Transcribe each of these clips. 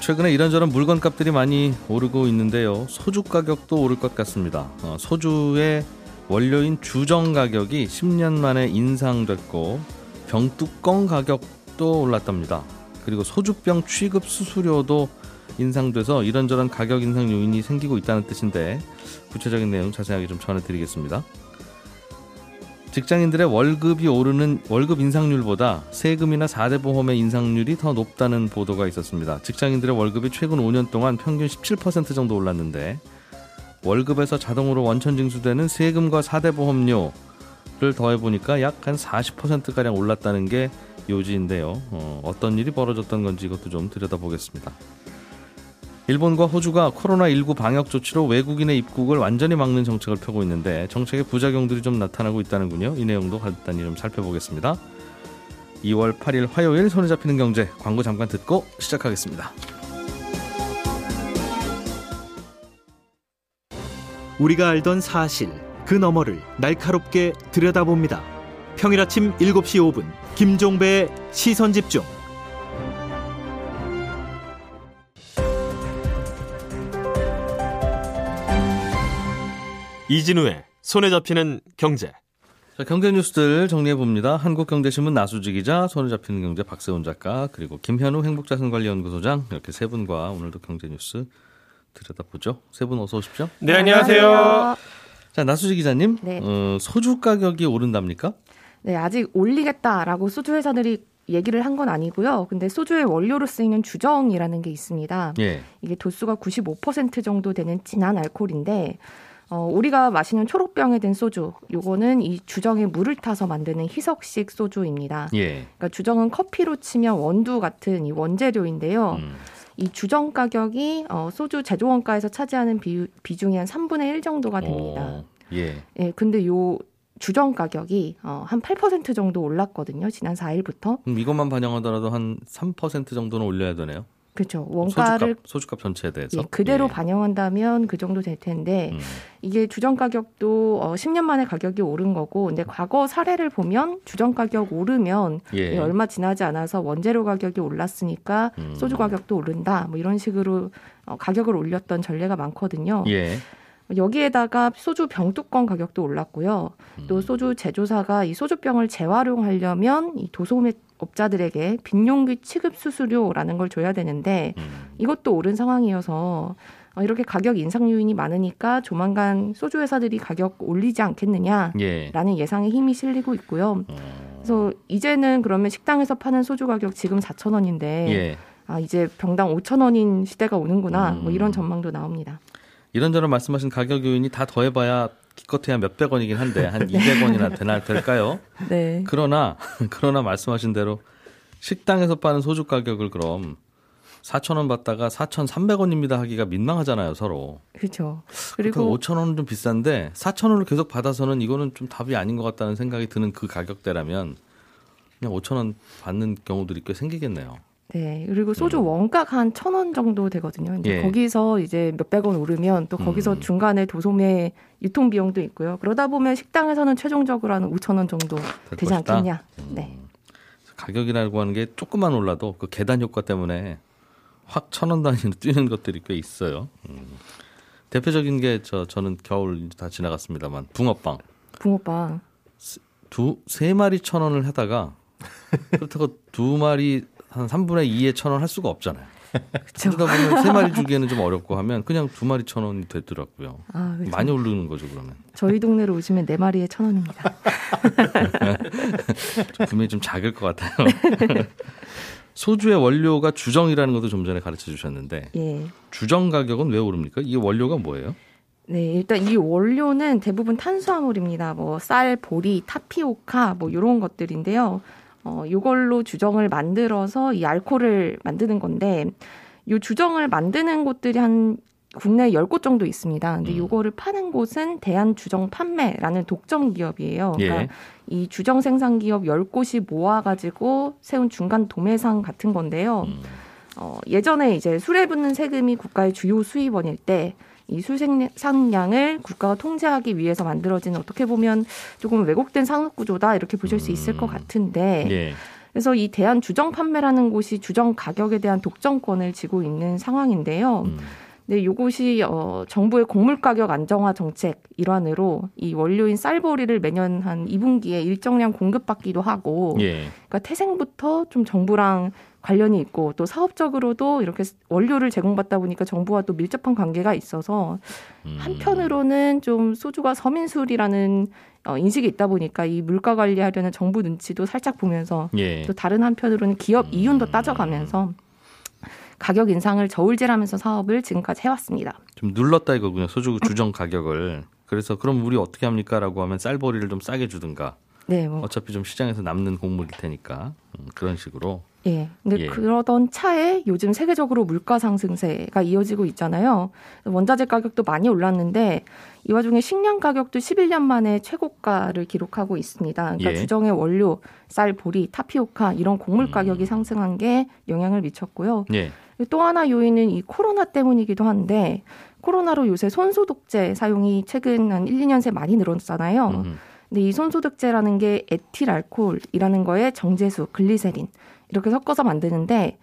최근에 이런저런 물건 값들이 많이 오르고 있는데요. 소주 가격도 오를 것 같습니다. 어, 소주의 원료인 주정 가격이 10년 만에 인상됐고 병뚜껑 가격도 올랐답니다. 그리고 소주병 취급 수수료도 인상돼서 이런저런 가격 인상 요인이 생기고 있다는 뜻인데 구체적인 내용 자세하게 좀 전해드리겠습니다. 직장인들의 월급이 오르는 월급 인상률보다 세금이나 4대 보험의 인상률이 더 높다는 보도가 있었습니다. 직장인들의 월급이 최근 5년 동안 평균 17% 정도 올랐는데 월급에서 자동으로 원천 징수되는 세금과 4대 보험료를 더해 보니까 약 한 40%가량 올랐다는 게 요지인데요. 어, 어떤 일이 벌어졌던 건지 이것도 좀 들여다보겠습니다. 일본과 호주가 코로나19 방역 조치로 외국인의 입국을 완전히 막는 정책을 펴고 있는데 정책의 부작용들이 좀 나타나고 있다는군요. 이 내용도 간단히 좀 살펴보겠습니다. 2월 8일 화요일 손에 잡히는 경제 광고 잠깐 듣고 시작하겠습니다. 우리가 알던 사실 그 너머를 날카롭게 들여다봅니다. 평일 아침 7시 5분 김종배의 시선 집중. 이진우의 손에 잡히는 경제. 자, 경제 뉴스들 정리해 봅니다. 한국경제신문 나수지 기자, 손에 잡히는 경제 박세훈 작가, 그리고 김현우 행복자산관리연구소장 이렇게 세 분과 오늘도 경제 뉴스 들여다보죠. 세 분 어서 오십시오. 네, 안녕하세요. 자, 나수지 기자님, 네. 어, 소주 가격이 오른답니까? 네, 아직 올리겠다라고 소주 회사들이 얘기를 한 건 아니고요. 근데 소주의 원료로 쓰이는 주정이라는 게 있습니다. 예. 이게 도수가 95% 정도 되는 진한 알코올인데 어, 우리가 마시는 초록병에 든 소주, 요거는 이 주정에 물을 타서 만드는 희석식 소주입니다. 예. 그러니까 주정은 커피로 치면 원두 같은 이 원재료인데요. 음. 이 주정 가격이 어, 소주 제조 원가에서 차지하는 비, 비중이 한 3분의 1 정도가 됩니다. 오, 예. 예. 근데 요 주정 가격이 어, 한 8% 정도 올랐거든요. 지난 4일부터. 그럼 이것만 반영하더라도 한 3% 정도는 올려야 되네요. 그렇죠. 원가를 소주값, 소주값 전체에 대해서 예, 그대로 예. 반영한다면 그 정도 될 텐데 음. 이게 주정 가격도 어, 10년 만에 가격이 오른 거고 근데 과거 사례를 보면 주정 가격 오르면 예. 얼마 지나지 않아서 원재료 가격이 올랐으니까 음. 소주 가격도 오른다 뭐 이런 식으로 어, 가격을 올렸던 전례가 많거든요. 예. 여기에다가 소주 병뚜껑 가격도 올랐고요. 또 음. 소주 제조사가 이 소주병을 재활용하려면 이 도소매 업자들에게 빈용기 취급 수수료라는 걸 줘야 되는데 음. 이것도 오른 상황이어서 어, 이렇게 가격 인상 요인이 많으니까 조만간 소주 회사들이 가격 올리지 않겠느냐라는 예. 예상에 힘이 실리고 있고요. 어. 그래서 이제는 그러면 식당에서 파는 소주 가격 지금 4천 원인데 예. 아 이제 병당 5천 원인 시대가 오는구나 음. 뭐 이런 전망도 나옵니다. 이런저런 말씀하신 가격 요인이 다 더해봐야 기껏해야 몇백 원이긴 한데 한 200원이나 되나 될까요? 네. 그러나 그러나 말씀하신 대로 식당에서 파는 소주 가격을 그럼 4천 원 받다가 4,300원입니다 하기가 민망하잖아요, 서로. 그렇죠. 그리고 5천 원은 좀 비싼데 4천 원을 계속 받아서는 이거는 좀 답이 아닌 것 같다는 생각이 드는 그 가격대라면 그냥 5천 원 받는 경우들이 꽤 생기겠네요. 네. 그리고 소주 음. 원가가 한 천 원 정도 되거든요. 이제 예. 거기서 이제 몇백 원 오르면 또 거기서 음. 중간에 도소매 유통 비용도 있고요. 그러다 보면 식당에서는 최종적으로 한 5천 원 정도 되지 것이다. 않겠냐. 음. 네. 가격이라고 하는 게 조금만 올라도 그 계단 효과 때문에 확 천 원 단위로 뛰는 것들이 꽤 있어요. 음. 대표적인 게 저 저는 겨울 다 지나갔습니다만 붕어빵. 붕어빵. 두 세 마리 천 원을 하다가 그렇다고 두 마리 한 3분의 2에 천 원 할 수가 없잖아요. 그러다 보면 세 마리 주기에는 좀 어렵고 하면 그냥 두 마리 천 원이 되더라고요. 아. 많이 오르는 거죠 그러면. 저희 동네로 오시면 네 마리에 천 원입니다. 분명히 좀 작을 것 같아요. 소주의 원료가 주정이라는 것도 좀 전에 가르쳐 주셨는데 예. 주정 가격은 왜 오릅니까? 이게 원료가 뭐예요? 네, 일단 이 원료는 대부분 탄수화물입니다. 뭐 쌀, 보리, 타피오카 뭐 이런 것들인데요. 어, 요걸로 주정을 만들어서 이 알코올을 만드는 건데 요 주정을 만드는 곳들이 한 국내 10곳 정도 있습니다. 근데 음. 요거를 파는 곳은 대한주정 판매라는 독점 기업이에요. 그러니까 예. 이 주정 생산 기업 10곳이 모아 가지고 세운 중간 도매상 같은 건데요. 음. 어, 예전에 이제 술에 붙는 세금이 국가의 주요 수입원일 때 이 수생산량을 국가가 통제하기 위해서 만들어진 어떻게 보면 조금 왜곡된 상업 구조다 이렇게 보실 수 있을 것 음. 같은데 예. 그래서 이 대한 주정 판매라는 곳이 주정 가격에 대한 독점권을 쥐고 있는 상황인데요. 음. 네, 이것이 어, 정부의 곡물 가격 안정화 정책 일환으로 이 원료인 쌀보리를 매년 한 2분기에 일정량 공급받기도 하고, 예. 그러니까 태생부터 좀 정부랑 관련이 있고 또 사업적으로도 이렇게 원료를 제공받다 보니까 정부와 또 밀접한 관계가 있어서 음. 한편으로는 좀 소주가 서민술이라는 어, 인식이 있다 보니까 이 물가 관리하려는 정부 눈치도 살짝 보면서 예. 또 다른 한편으로는 기업 이윤도 따져가면서 가격 인상을 저울질하면서 사업을 지금까지 해왔습니다. 좀 눌렀다 이거군요. 소주 주정 가격을. 그래서 그럼 우리 어떻게 합니까라고 하면 쌀벌이를 좀 싸게 주든가. 네, 뭐. 어차피 좀 시장에서 남는 곡물일 테니까 음, 그런 식으로. 예. 근데 예. 그러던 차에 요즘 세계적으로 물가 상승세가 이어지고 있잖아요. 원자재 가격도 많이 올랐는데 이 와중에 식량 가격도 11년 만에 최고가를 기록하고 있습니다. 그러니까 예. 주정의 원료, 쌀, 보리, 타피오카 이런 곡물 음. 가격이 음. 상승한 게 영향을 미쳤고요. 예. 또 하나 요인은 이 코로나 때문이기도 한데 코로나로 요새 손소독제 사용이 최근 한 1, 2년 새 많이 늘었잖아요. 음. 근데 이 손소독제라는 게 에틸알코올이라는 거에 정제수, 글리세린 이렇게 섞어서 만드는데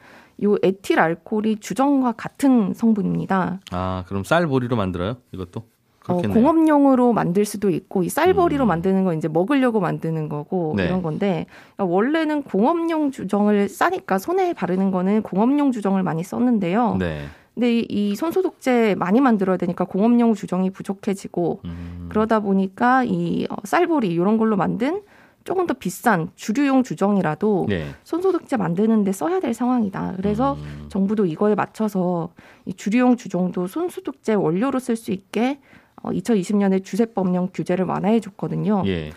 요 에틸알코올이 주정과 같은 성분입니다. 아, 그럼 쌀보리로 만들어요? 이것도? 어, 공업용으로 만들 수도 있고 이 쌀벌이로 음. 만드는 건 이제 먹으려고 만드는 거고 네. 이런 건데 그러니까 원래는 공업용 주정을 싸니까 손에 바르는 거는 공업용 주정을 많이 썼는데요. 네. 근데 이, 손소독제 많이 만들어야 되니까 공업용 주정이 부족해지고 음. 그러다 보니까 이 어, 쌀보리 이런 걸로 만든 조금 더 비싼 주류용 주정이라도 네. 손소독제 만드는데 써야 될 상황이다. 그래서 음. 정부도 이거에 맞춰서 이 주류용 주정도 손소독제 원료로 쓸 수 있게 어, 2020년에 주세법령 규제를 완화해 줬거든요. 예.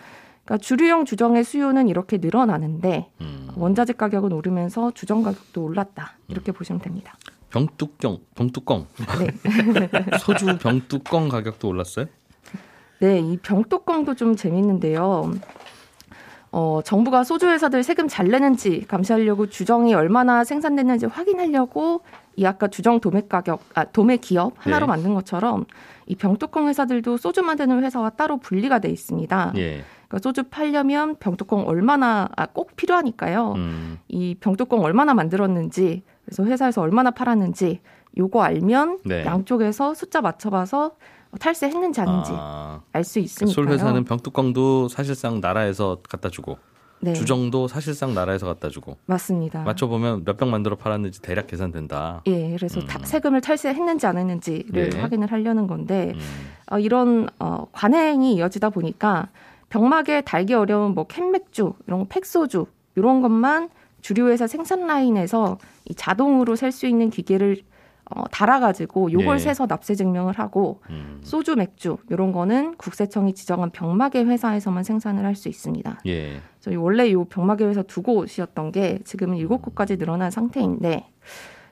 그러니까 주류용 주정의 수요는 이렇게 늘어나는데 음. 원자재 가격은 오르면서 주정 가격도 올랐다. 이렇게 음. 보시면 됩니다. 병뚜껑, 병뚜껑. 네. 소주 병뚜껑 가격도 올랐어요? 네, 이 병뚜껑도 좀 재밌는데요. 어, 정부가 소주 회사들 세금 잘 내는지 감시하려고 주정이 얼마나 생산됐는지 확인하려고 이 아까 주정 도매 가격, 아, 도매 기업 하나로 네. 만든 것처럼 이 병뚜껑 회사들도 소주 만드는 회사와 따로 분리가 돼 있습니다. 예. 그러니까 소주 팔려면 병뚜껑 얼마나 아, 꼭 필요하니까요. 음. 이 병뚜껑 얼마나 만들었는지 그래서 회사에서 얼마나 팔았는지 요거 알면 네. 양쪽에서 숫자 맞춰봐서 탈세했는지 아닌지 아. 알수 있으니까요. 술 회사는 병뚜껑도 사실상 나라에서 갖다 주고 네. 주정도 사실상 나라에서 갖다 주고 맞습니다. 맞춰보면 몇 병 만들어 팔았는지 대략 계산된다. 예, 그래서 음. 세금을 탈세했는지 안 했는지를 네. 확인을 하려는 건데 음. 어, 이런 어, 관행이 이어지다 보니까 병막에 달기 어려운 뭐 캔맥주 이런 팩소주 이런 것만 주류 회사 생산 라인에서 이 자동으로 셀 수 있는 기계를 어, 달아가지고 요걸 예. 세서 납세 증명을 하고 음. 소주, 맥주 이런 거는 국세청이 지정한 병마개 회사에서만 생산을 할 수 있습니다. 예. 저희 원래 요 병마개 회사 두 곳이었던 게 지금은 일곱 곳까지 늘어난 상태인데,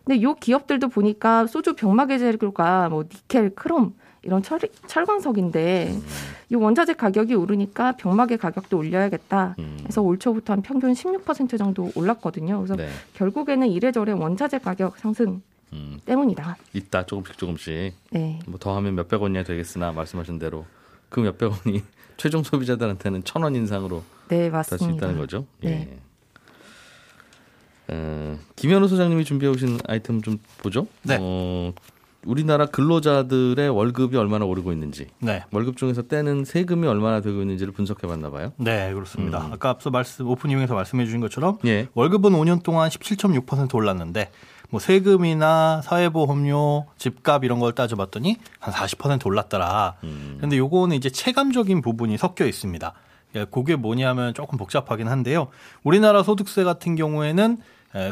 근데 요 기업들도 보니까 소주 병마개 재료가 뭐 니켈, 크롬 이런 철, 철광석인데 음. 이 원자재 가격이 오르니까 병마개 가격도 올려야겠다. 음. 해서 올 초부터 한 평균 16% 정도 올랐거든요. 그래서 네. 결국에는 이래저래 원자재 가격 상승 음, 때문이다. 있다 조금씩 조금씩. 네. 뭐 더하면 몇백 원이야 되겠으나 말씀하신 대로 그 몇백 원이 최종 소비자들한테는 천 원 인상으로 네 맞습니다. 될수 있다는 거죠. 네. 예. 어, 김현우 소장님이 준비해 오신 아이템 좀 보죠. 네. 어, 우리나라 근로자들의 월급이 얼마나 오르고 있는지, 네. 월급 중에서 떼는 세금이 얼마나 되고 있는지를 분석해 봤나 봐요. 네, 그렇습니다. 음. 아까 앞서 말씀 오프닝에서 말씀해 주신 것처럼 예. 월급은 5년 동안 17.6% 올랐는데 뭐 세금이나 사회보험료, 집값 이런 걸 따져봤더니 한 40% 올랐더라. 음. 근데 요거는 이제 체감적인 부분이 섞여 있습니다. 예, 그게 뭐냐면 조금 복잡하긴 한데요. 우리나라 소득세 같은 경우에는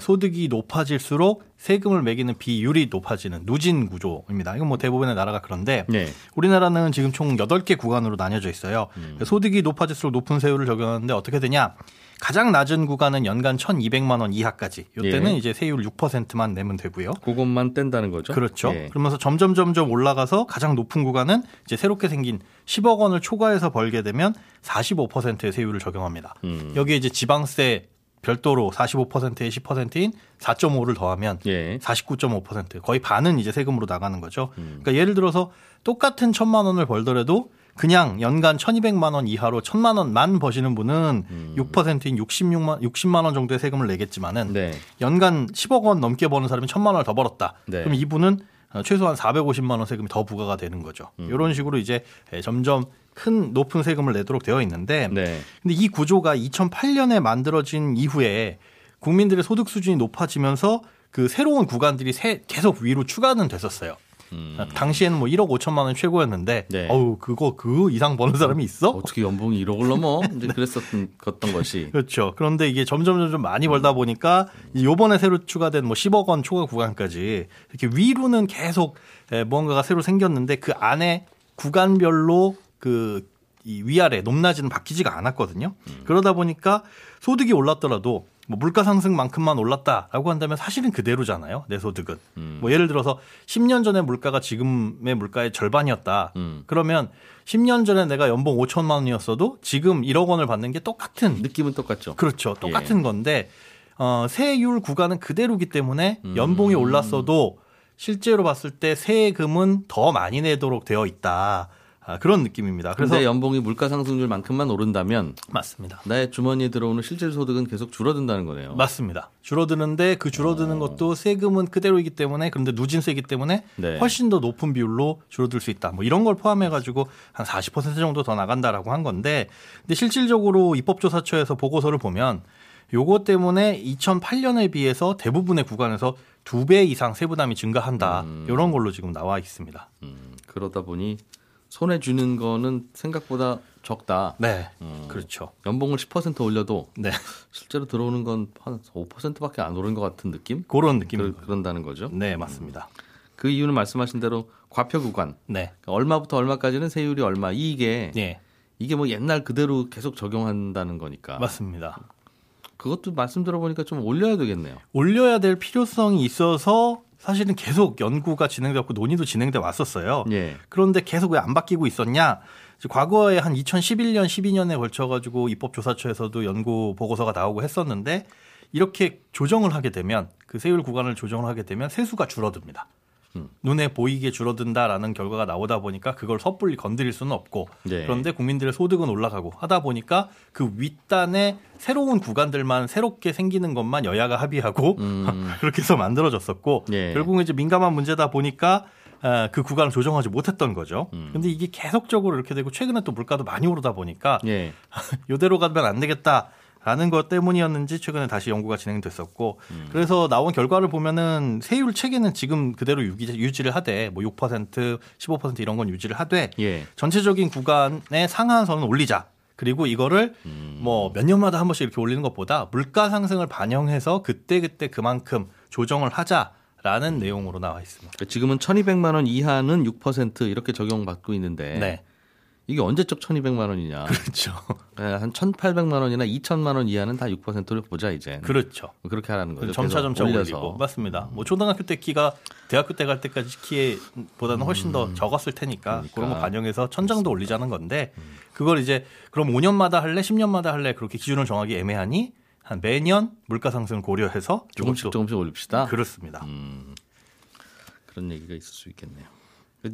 소득이 높아질수록 세금을 매기는 비율이 높아지는 누진 구조입니다. 이건 뭐 대부분의 나라가 그런데 네. 우리나라는 지금 총 8개 구간으로 나뉘어져 있어요. 음. 소득이 높아질수록 높은 세율을 적용하는데 어떻게 되냐? 가장 낮은 구간은 연간 1,200만 원 이하까지. 이때는 예. 이제 세율 6%만 내면 되고요. 그것만 뗀다는 거죠. 그렇죠. 예. 그러면서 점점 점점 올라가서 가장 높은 구간은 이제 새롭게 생긴 10억 원을 초과해서 벌게 되면 45%의 세율을 적용합니다. 음. 여기에 이제 지방세 별도로 45%에 10%인 4.5를 더하면 예. 49.5% 거의 반은 이제 세금으로 나가는 거죠. 음. 그러니까 예를 들어서 똑같은 천만 원을 벌더라도 그냥 연간 1,200만 원 이하로 1,000만 원만 버시는 분은 음. 6%인 66만 60만 원 정도의 세금을 내겠지만은 네. 연간 10억 원 넘게 버는 사람이 1,000만 원을 더 벌었다. 네. 그럼 이분은 최소한 450만 원 세금이 더 부과가 되는 거죠. 음. 이런 식으로 이제 점점 큰 높은 세금을 내도록 되어 있는데 네. 근데 이 구조가 2008년에 만들어진 이후에 국민들의 소득 수준이 높아지면서 그 새로운 구간들이 새, 계속 위로 추가는 됐었어요. 음. 당시에는 뭐 1억 5천만 원 최고였는데 네. 어우 그거 그 이상 버는 사람이 있어? 어떻게 연봉이 1억을 넘어? 이제 네. 그랬었던 었던 것이. 그렇죠. 그런데 이게 점점 점점 많이 벌다 보니까 요번에 새로 추가된 뭐 10억 원 초과 구간까지 이렇게 위로는 계속 뭔가가 새로 생겼는데 그 안에 구간별로 그이 위아래 높낮이는 바뀌지가 않았거든요. 음. 그러다 보니까 소득이 올랐더라도 뭐 물가 상승만큼만 올랐다라고 한다면 사실은 그대로잖아요. 내 소득은. 음. 뭐 예를 들어서 10년 전에 물가가 지금의 물가의 절반이었다. 음. 그러면 10년 전에 내가 연봉 5천만 원이었어도 지금 1억 원을 받는 게 똑같은 느낌은 똑같죠. 그렇죠. 똑같은 예. 건데 어 세율 구간은 그대로기 때문에 음. 연봉이 올랐어도 실제로 봤을 때 세금은 더 많이 내도록 되어 있다. 아, 그런 느낌입니다. 그래서 연봉이 물가 상승률만큼만 오른다면 맞습니다. 나의 주머니에 들어오는 실질 소득은 계속 줄어든다는 거네요. 맞습니다. 줄어드는데 그 줄어드는 어. 것도 세금은 그대로이기 때문에 그런데 누진세이기 때문에 네. 훨씬 더 높은 비율로 줄어들 수 있다. 뭐 이런 걸 포함해 가지고 한 40% 정도 더 나간다라고 한 건데 근데 실질적으로 입법조사처에서 보고서를 보면 요거 때문에 2008년에 비해서 대부분의 구간에서 두 배 이상 세부담이 증가한다. 음. 이런 걸로 지금 나와 있습니다. 음, 그러다 보니 손해 주는 거는 생각보다 적다. 네. 음, 그렇죠. 연봉을 10% 올려도 네. 실제로 들어오는 건 한 5%밖에 안 오른 것 같은 느낌? 그런 느낌. 그, 그런다는 거죠. 네, 맞습니다. 음. 그 이유는 말씀하신 대로 과표 구간. 네. 그러니까 얼마부터 얼마까지는 세율이 얼마 이게 네. 이게 뭐 옛날 그대로 계속 적용한다는 거니까. 맞습니다. 그것도 말씀 들어보니까 좀 올려야 되겠네요. 올려야 될 필요성이 있어서 사실은 계속 연구가 진행되었고 논의도 진행돼 왔었어요. 예. 그런데 계속 왜 안 바뀌고 있었냐? 과거에 한 2011년, 12년에 걸쳐가지고 입법조사처에서도 연구 보고서가 나오고 했었는데 이렇게 조정을 하게 되면 그 세율 구간을 조정을 하게 되면 세수가 줄어듭니다. 음. 눈에 보이게 줄어든다라는 결과가 나오다 보니까 그걸 섣불리 건드릴 수는 없고 네. 그런데 국민들의 소득은 올라가고 하다 보니까 그 윗단에 새로운 구간들만 새롭게 생기는 것만 여야가 합의하고 음. 그렇게 해서 만들어졌었고 네. 결국은 이제 민감한 문제다 보니까 아, 그 구간을 조정하지 못했던 거죠. 음. 근데 이게 계속적으로 이렇게 되고 최근에 또 물가도 많이 오르다 보니까 예. 이대로 가면 안 되겠다. 라는 것 때문이었는지 최근에 다시 연구가 진행됐었고 음. 그래서 나온 결과를 보면은 세율 체계는 지금 그대로 유지, 를 하되 뭐 6% 15% 이런 건 유지를 하되 예. 전체적인 구간의 상한선은 올리자. 그리고 이거를 음. 뭐몇 년마다 한 번씩 이렇게 올리는 것보다 물가 상승을 반영해서 그때 그때 그만큼 조정을 하자. 라는 음. 내용으로 나와 있습니다. 지금은 1,200만 원 이하는 6% 이렇게 적용받고 있는데 네. 이게 언제적 1,200만 원이냐. 그렇죠. 네, 한 1,800만 원이나 2,000만 원 이하는 다 6%를 보자 이제. 그렇죠. 그렇게 하라는 거죠. 점차 점차 올리고 맞습니다. 뭐 초등학교 때 키가 대학교 때 갈 때까지 키보다는 훨씬 더 음. 적었을 테니까 그러니까. 그런 거 반영해서 천장도 올리자는 건데 음. 그걸 이제 그럼 5년마다 할래, 10년마다 할래 그렇게 기준을 정하기 애매하니 한 매년 물가 상승을 고려해서 조금씩 조금씩 올립시다. 그렇습니다. 음, 그런 얘기가 있을 수 있겠네요.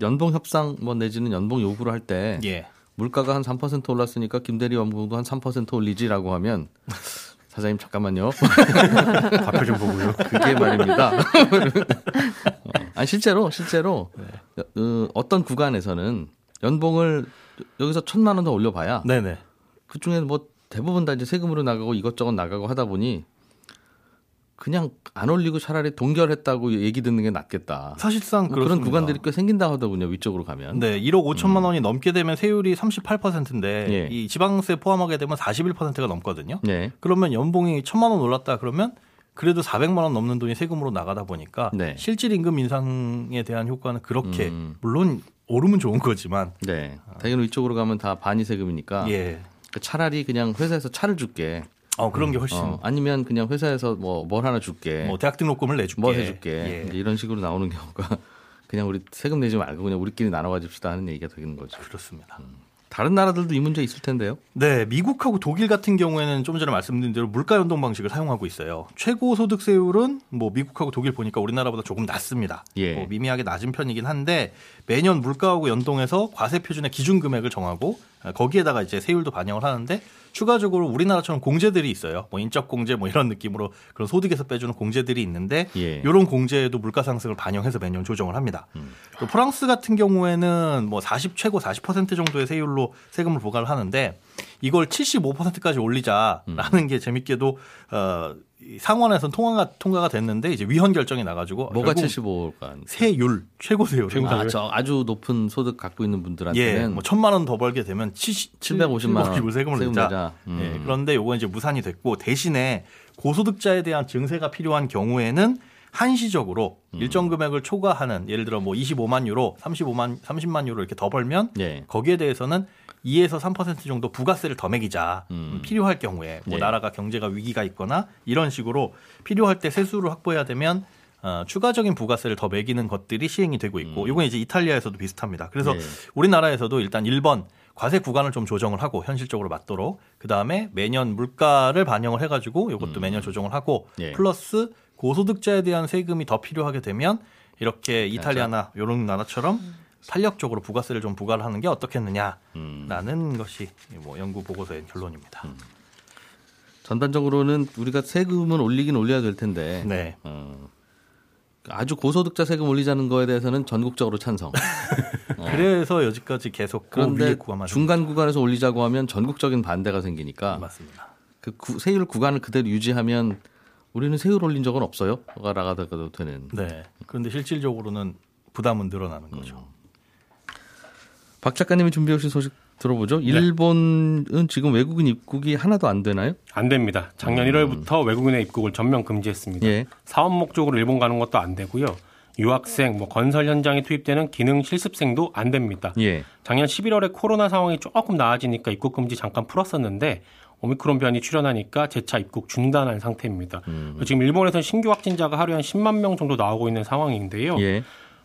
연봉 협상 뭐 내지는 연봉 요구를 할때 예. 물가가 한 3% 올랐으니까 김대리 연봉도 한 3% 올리지라고 하면 사장님 잠깐만요. 과표 좀 보고요. 그게 말입니다. 어, 아니 실제로 실제로 네. 어, 어떤 구간에서는 연봉을 여기서 천만 원 더 올려봐야 네네. 그 중에 뭐 대부분 다 이제 세금으로 나가고 이것저것 나가고 하다 보니 그냥 안 올리고 차라리 동결했다고 얘기 듣는 게 낫겠다. 사실상 뭐 그런 구간들이 꽤 생긴다 하더군요. 위쪽으로 가면. 네, 1억 5천만 음. 원이 넘게 되면 세율이 38%인데 예. 이 지방세 포함하게 되면 41%가 넘거든요. 예. 그러면 연봉이 천만 원 올랐다 그러면 그래도 400만 원 넘는 돈이 세금으로 나가다 보니까 네. 실질 임금 인상에 대한 효과는 그렇게 음. 물론 오르면 좋은 거지만 네. 당연히 이쪽으로 가면 다 반이 세금이니까 예. 차라리 그냥 회사에서 차를 줄게. 어 그런 게 훨씬 어, 아니면 그냥 회사에서 뭐 뭘 하나 줄게. 뭐 대학 등록금을 내줄게. 뭐 해줄게. 예. 이런 식으로 나오는 경우가 그냥 우리 세금 내지 말고 그냥 우리끼리 나눠 가집시다 하는 얘기가 되는 거죠. 그렇습니다. 음. 다른 나라들도 이 문제 있을 텐데요. 네, 미국하고 독일 같은 경우에는 좀 전에 말씀드린 대로 물가 연동 방식을 사용하고 있어요. 최고 소득 세율은 뭐 미국하고 독일 보니까 우리나라보다 조금 낮습니다. 예. 뭐 미미하게 낮은 편이긴 한데 매년 물가하고 연동해서 과세 표준의 기준 금액을 정하고 거기에다가 이제 세율도 반영을 하는데 추가적으로 우리나라처럼 공제들이 있어요. 뭐 인적 공제 뭐 이런 느낌으로 그런 소득에서 빼주는 공제들이 있는데 예. 이런 공제에도 물가 상승을 반영해서 매년 조정을 합니다. 음. 또 프랑스 같은 경우에는 뭐 40 최고 40% 정도의 세율로 세금을 부과를 하는데 이걸 75%까지 올리자라는 음. 게 재밌게도 어 상원에서 통과가 통과가 됐는데 이제 위헌 결정이 나가지고 뭐가 75가 세율 최고 세율 아, 저 아주 높은 소득 갖고 있는 분들한테는 예, 뭐 천만 원 더 벌게 되면 70, 750만 원 세금을 내자. 음. 예, 그런데 요거 이제 무산이 됐고 대신에 고소득자에 대한 증세가 필요한 경우에는 한시적으로 음. 일정 금액을 초과하는 예를 들어 뭐 25만 유로, 35만 30만 유로 이렇게 더 벌면 예. 거기에 대해서는 2에서 3% 정도 부가세를 더 매기자. 음. 필요할 경우에 뭐 예. 나라가 경제가 위기가 있거나 이런 식으로 필요할 때 세수를 확보해야 되면 어, 추가적인 부가세를 더 매기는 것들이 시행이 되고 있고 음. 이건 이제 이탈리아에서도 비슷합니다. 그래서 예. 우리나라에서도 일단 1번 과세 구간을 좀 조정을 하고 현실적으로 맞도록 그 다음에 매년 물가를 반영을 해 가지고 이것도 음. 매년 조정을 하고 예. 플러스 고소득자에 대한 세금이 더 필요하게 되면 이렇게 이탈리아나 이런 나라처럼 음. 탄력적으로 부가세를 좀 부과를 하는 게 어떻겠느냐라는 음. 것이 뭐 연구 보고서의 결론입니다. 음. 전반적으로는 우리가 세금은 올리긴 올려야 될 텐데 네. 어, 아주 고소득자 세금 올리자는 거에 대해서는 전국적으로 찬성. 어. 그래서 여지까지 계속 그 그런데 중간 구간에서 올리자고 하면 전국적인 반대가 생기니까 맞습니다. 그 구, 세율 구간을 그대로 유지하면 우리는 세율 올린 적은 없어요. 나가다가도 되는. 네. 그런데 실질적으로는 부담은 늘어나는 거죠. 음. 박 작가님이 준비해 오신 소식 들어보죠. 네. 일본은 지금 외국인 입국이 하나도 안 되나요? 안 됩니다. 작년 음. 1월부터 외국인의 입국을 전면 금지했습니다. 예. 사업 목적으로 일본 가는 것도 안 되고요. 유학생, 뭐 건설 현장에 투입되는 기능 실습생도 안 됩니다. 예. 작년 11월에 코로나 상황이 조금 나아지니까 입국 금지 잠깐 풀었었는데 오미크론 변이 출현하니까 재차 입국 중단한 상태입니다. 음. 지금 일본에서는 신규 확진자가 하루에 한 10만 명 정도 나오고 있는 상황인데요. 예.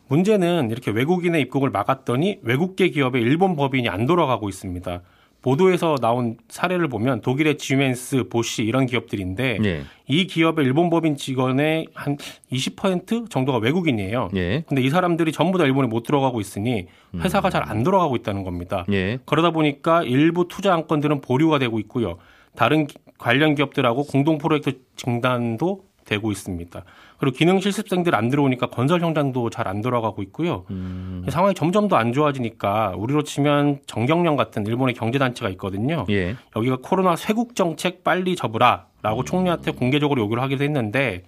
문제는 이렇게 외국인의 입국을 막았더니 외국계 기업의 일본 법인이 안 돌아가고 있습니다. 보도에서 나온 사례를 보면 독일의 지멘스, 보쉬 이런 기업들인데 예. 이 기업의 일본 법인 직원의 한 20% 정도가 외국인이에요. 예. 근데 이 사람들이 전부 다 일본에 못 들어가고 있으니 회사가 음. 잘안 돌아가고 있다는 겁니다. 예. 그러다 보니까 일부 투자 안건들은 보류가 되고 있고요. 다른 관련 기업들하고 공동 프로젝트 중단도 되고 있습니다. 그리고 기능 실습생들 안 들어오니까 건설 현장도 잘 안 돌아가고 있고요. 음. 상황이 점점 더 안 좋아지니까 우리로 치면 정경련 같은 일본의 경제단체가 있거든요. 예. 여기가 코로나 쇄국 정책 빨리 접으라라고 음. 총리한테 공개적으로 요구를 하기도 했는데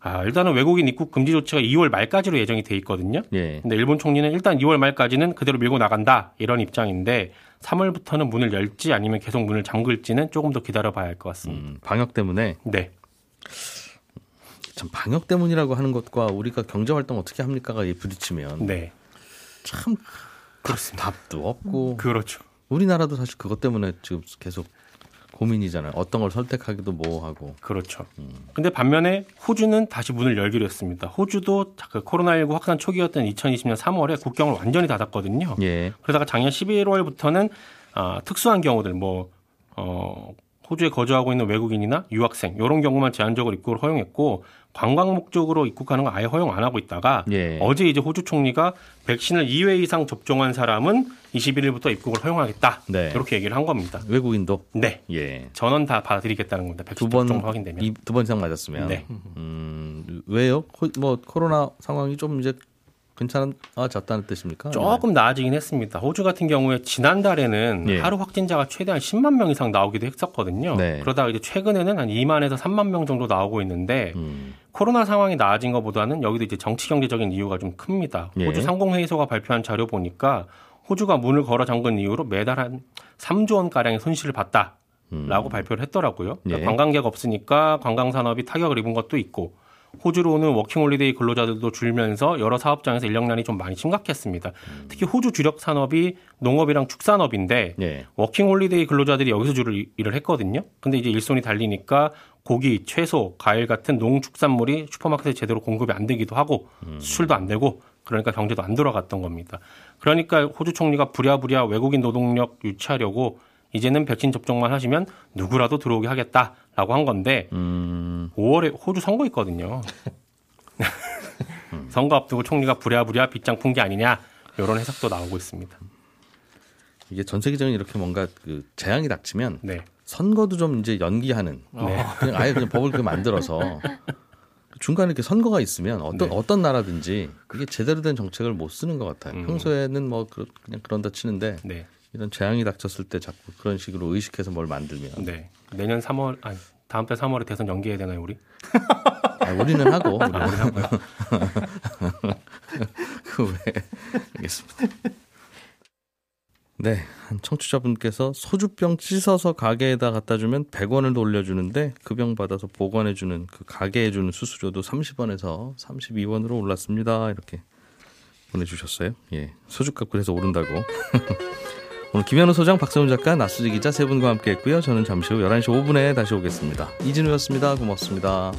아, 일단은 외국인 입국 금지 조치가 2월 말까지로 예정이 돼 있거든요. 예. 근데 일본 총리는 일단 2월 말까지는 그대로 밀고 나간다 이런 입장인데 3월부터는 문을 열지 아니면 계속 문을 잠글지는 조금 더 기다려 봐야 할 것 같습니다. 음, 방역 때문에 네. 참 방역 때문이라고 하는 것과 우리가 경제 활동 어떻게 합니까가 부딪히면 네. 참 그렇습니다. 답도 없고 음. 그렇죠. 우리나라도 사실 그것 때문에 지금 계속 고민이잖아요. 어떤 걸 선택하기도 뭐하고. 그렇죠. 음. 근데 반면에 호주는 다시 문을 열기로 했습니다. 호주도 그 코로나19 확산 초기였던 2020년 3월에 국경을 완전히 닫았거든요. 예. 그러다가 작년 11월부터는 아, 특수한 경우들 뭐 어, 호주에 거주하고 있는 외국인이나 유학생 이런 경우만 제한적으로 입국을 허용했고 관광 목적으로 입국하는 거 아예 허용 안 하고 있다가 예. 어제 이제 호주 총리가 백신을 2회 이상 접종한 사람은 21일부터 입국을 허용하겠다. 네. 이렇게 얘기를 한 겁니다. 외국인도? 네. 예. 전원 다 받아들이겠다는 겁니다. 백신 두 번, 접종 확인되면. 두 번 이상 맞았으면. 네. 음, 왜요? 뭐 코로나 상황이 좀 이제 괜찮아졌다는 뜻입니까? 조금 나아지긴 했습니다. 호주 같은 경우에 지난달에는 예. 하루 확진자가 최대한 10만 명 이상 나오기도 했었거든요. 네. 그러다가 이제 최근에는 한 2만에서 3만 명 정도 나오고 있는데 음. 코로나 상황이 나아진 것보다는 여기도 이제 정치 경제적인 이유가 좀 큽니다. 예. 호주 상공회의소가 발표한 자료 보니까 호주가 문을 걸어 잠근 이후로 매달 한 3조 원 가량의 손실을 봤다. 라고 음. 발표를 했더라고요. 그러니까 예. 관광객 없으니까 관광 산업이 타격을 입은 것도 있고 호주로 오는 워킹홀리데이 근로자들도 줄면서 여러 사업장에서 인력난이 좀 많이 심각했습니다. 음. 특히 호주 주력 산업이 농업이랑 축산업인데 예. 워킹홀리데이 근로자들이 여기서 주로 일을 했거든요. 근데 이제 일손이 달리니까 고기, 채소, 과일 같은 농축산물이 슈퍼마켓에 제대로 공급이 안 되기도 하고 음. 수출도 안 되고 그러니까 경제도 안 돌아갔던 겁니다. 그러니까 호주 총리가 부랴부랴 외국인 노동력 유치하려고 이제는 백신 접종만 하시면 누구라도 들어오게 하겠다라고 한 건데 음. 5월에 호주 선거 있거든요. 선거 앞두고 총리가 부랴부랴 빗장 푼 게 아니냐 이런 해석도 나오고 있습니다. 이게 전 세계적인 이렇게 뭔가 그 재앙이 닥치면 네. 선거도 좀 이제 연기하는 네. 그냥 아예 그냥 법을 그 만들어서 중간에 이렇게 선거가 있으면 어떤 네. 어떤 나라든지 그게 제대로 된 정책을 못 쓰는 것 같아요. 음. 평소에는 뭐 그냥 그런다 치는데 네. 이런 재앙이 닥쳤을 때 자꾸 그런 식으로 의식해서 뭘 만들면 네. 내년 3월 아니 다음 달 3월에 대선 연기해야 되나요, 우리? 아, 우리는 하고. 아, 우리 하고요. 그왜 알겠습니다. 네, 한 청취자분께서 소주병 씻어서 가게에다 갖다 주면 100원을 돌려주는데 그 병 받아서 보관해주는 그 가게에 주는 수수료도 30원에서 32원으로 올랐습니다. 이렇게 보내주셨어요. 예, 소주값 그래서 오른다고. 오늘 김현우 소장, 박세훈 작가, 나수지 기자 세 분과 함께했고요. 저는 잠시 후 11시 5분에 다시 오겠습니다. 이진우였습니다. 고맙습니다.